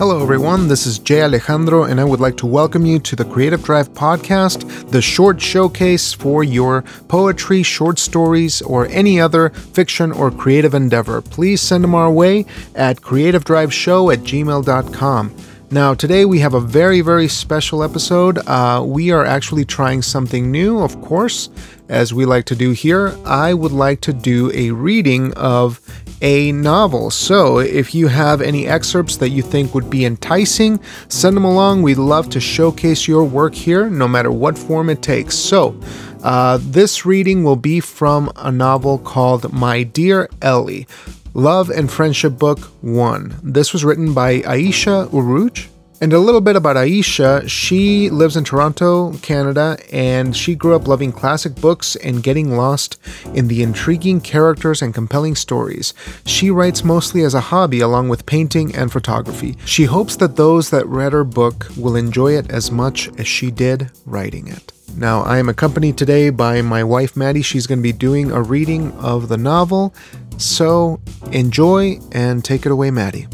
Hello, everyone. This is Jay Alejandro, and I would like to welcome you to the Creative Drive podcast, the short showcase for your poetry, short stories, or any other fiction or creative endeavor. Please send them our way at creativedriveshow at gmail.com. Now, today we have a very, very special episode. Uh, we are actually trying something new, of course, as we like to do here. I would like to do a reading of a novel. So, if you have any excerpts that you think would be enticing, send them along. We'd love to showcase your work here, no matter what form it takes. So, uh, this reading will be from a novel called My Dear Ellie Love and Friendship Book 1. This was written by Aisha Urooj. And a little bit about Aisha. She lives in Toronto, Canada, and she grew up loving classic books and getting lost in the intriguing characters and compelling stories. She writes mostly as a hobby along with painting and photography. She hopes that those that read her book will enjoy it as much as she did writing it. Now, I am accompanied today by my wife Maddie. She's going to be doing a reading of the novel. So enjoy and take it away, Maddie.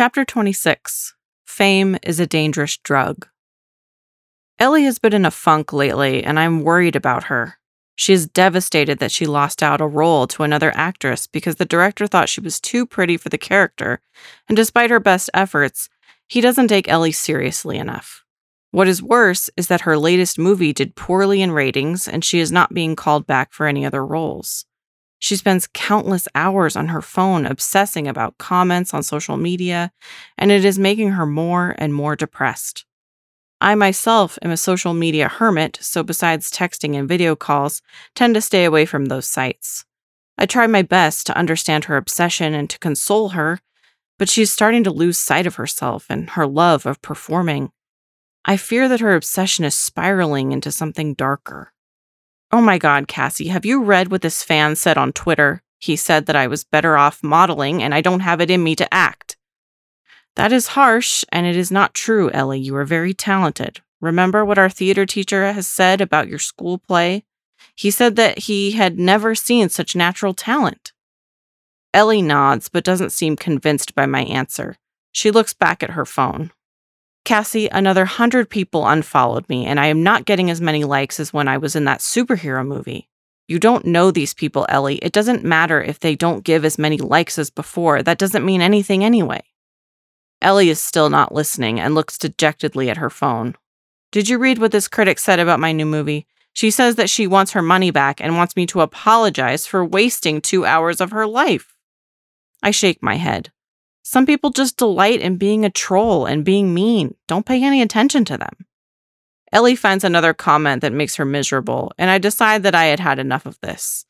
Chapter 26 Fame is a Dangerous Drug. Ellie has been in a funk lately, and I'm worried about her. She is devastated that she lost out a role to another actress because the director thought she was too pretty for the character, and despite her best efforts, he doesn't take Ellie seriously enough. What is worse is that her latest movie did poorly in ratings and she is not being called back for any other roles. She spends countless hours on her phone obsessing about comments on social media, and it is making her more and more depressed. I myself am a social media hermit, so besides texting and video calls, tend to stay away from those sites. I try my best to understand her obsession and to console her, but she's starting to lose sight of herself and her love of performing. I fear that her obsession is spiraling into something darker. Oh my god, Cassie, have you read what this fan said on Twitter? He said that I was better off modeling and I don't have it in me to act. That is harsh, and it is not true, Ellie. You are very talented. Remember what our theater teacher has said about your school play? He said that he had never seen such natural talent. Ellie nods, but doesn't seem convinced by my answer. She looks back at her phone. Cassie, another hundred people unfollowed me, and I am not getting as many likes as when I was in that superhero movie. You don't know these people, Ellie. It doesn't matter if they don't give as many likes as before. That doesn't mean anything anyway. Ellie is still not listening and looks dejectedly at her phone. Did you read what this critic said about my new movie? She says that she wants her money back and wants me to apologize for wasting two hours of her life. I shake my head. Some people just delight in being a troll and being mean. Don't pay any attention to them. Ellie finds another comment that makes her miserable, and I decide that I had had enough of this.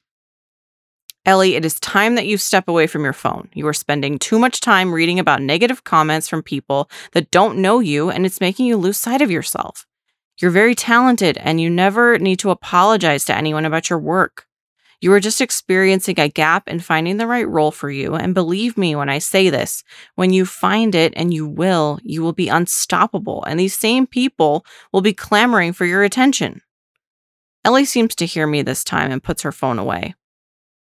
Ellie, it is time that you step away from your phone. You are spending too much time reading about negative comments from people that don't know you, and it's making you lose sight of yourself. You're very talented, and you never need to apologize to anyone about your work. You are just experiencing a gap in finding the right role for you. And believe me when I say this, when you find it, and you will, you will be unstoppable. And these same people will be clamoring for your attention. Ellie seems to hear me this time and puts her phone away.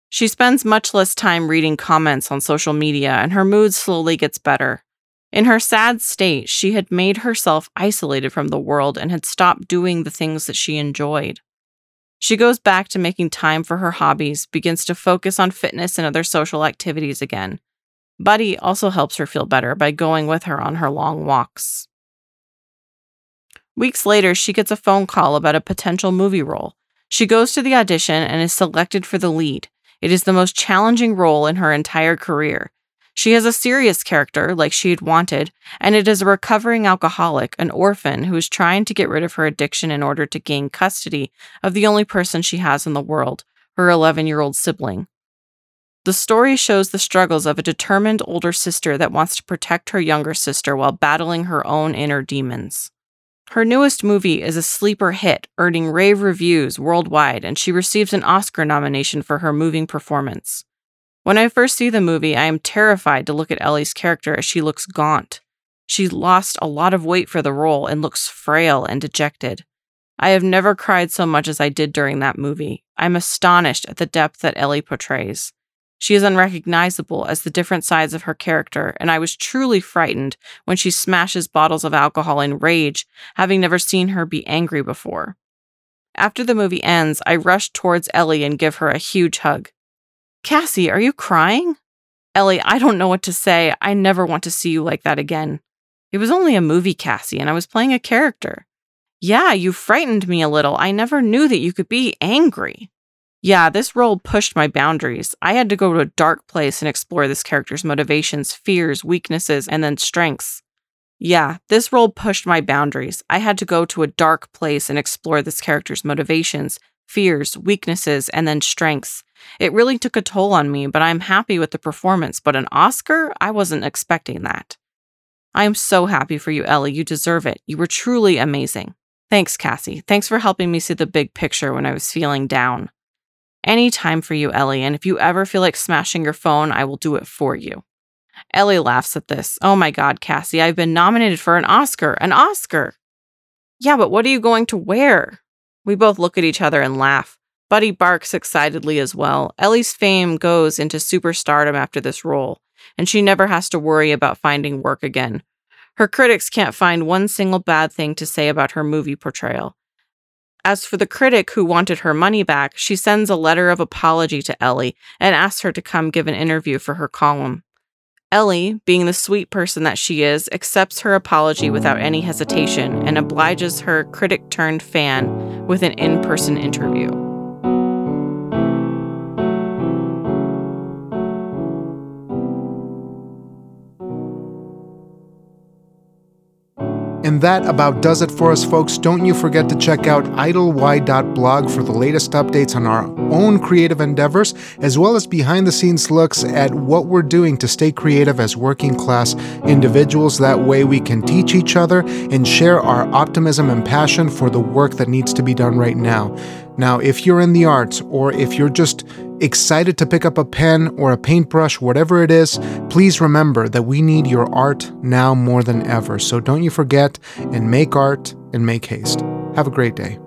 She spends much less time reading comments on social media, and her mood slowly gets better. In her sad state, she had made herself isolated from the world and had stopped doing the things that she enjoyed. She goes back to making time for her hobbies, begins to focus on fitness and other social activities again. Buddy also helps her feel better by going with her on her long walks. Weeks later, she gets a phone call about a potential movie role. She goes to the audition and is selected for the lead. It is the most challenging role in her entire career. She has a serious character, like she had wanted, and it is a recovering alcoholic, an orphan, who is trying to get rid of her addiction in order to gain custody of the only person she has in the world, her 11 year old sibling. The story shows the struggles of a determined older sister that wants to protect her younger sister while battling her own inner demons. Her newest movie is a sleeper hit, earning rave reviews worldwide, and she receives an Oscar nomination for her moving performance. When I first see the movie, I am terrified to look at Ellie's character as she looks gaunt. She lost a lot of weight for the role and looks frail and dejected. I have never cried so much as I did during that movie. I'm astonished at the depth that Ellie portrays. She is unrecognizable as the different sides of her character, and I was truly frightened when she smashes bottles of alcohol in rage, having never seen her be angry before. After the movie ends, I rush towards Ellie and give her a huge hug. Cassie, are you crying? Ellie, I don't know what to say. I never want to see you like that again. It was only a movie, Cassie, and I was playing a character. Yeah, you frightened me a little. I never knew that you could be angry. Yeah, this role pushed my boundaries. I had to go to a dark place and explore this character's motivations, fears, weaknesses, and then strengths. Yeah, this role pushed my boundaries. I had to go to a dark place and explore this character's motivations, fears, weaknesses, and then strengths. It really took a toll on me, but I'm happy with the performance. But an Oscar? I wasn't expecting that. I am so happy for you, Ellie. You deserve it. You were truly amazing. Thanks, Cassie. Thanks for helping me see the big picture when I was feeling down. Any time for you, Ellie, and if you ever feel like smashing your phone, I will do it for you. Ellie laughs at this. Oh my God, Cassie, I've been nominated for an Oscar. An Oscar! Yeah, but what are you going to wear? We both look at each other and laugh. Buddy barks excitedly as well. Ellie's fame goes into superstardom after this role, and she never has to worry about finding work again. Her critics can't find one single bad thing to say about her movie portrayal. As for the critic who wanted her money back, she sends a letter of apology to Ellie and asks her to come give an interview for her column. Ellie, being the sweet person that she is, accepts her apology without any hesitation and obliges her critic turned fan with an in person interview. And that about does it for us, folks. Don't you forget to check out idlewide.blog for the latest updates on our own creative endeavors, as well as behind the scenes looks at what we're doing to stay creative as working class individuals. That way, we can teach each other and share our optimism and passion for the work that needs to be done right now. Now, if you're in the arts or if you're just excited to pick up a pen or a paintbrush, whatever it is, please remember that we need your art now more than ever. So don't you forget and make art and make haste. Have a great day.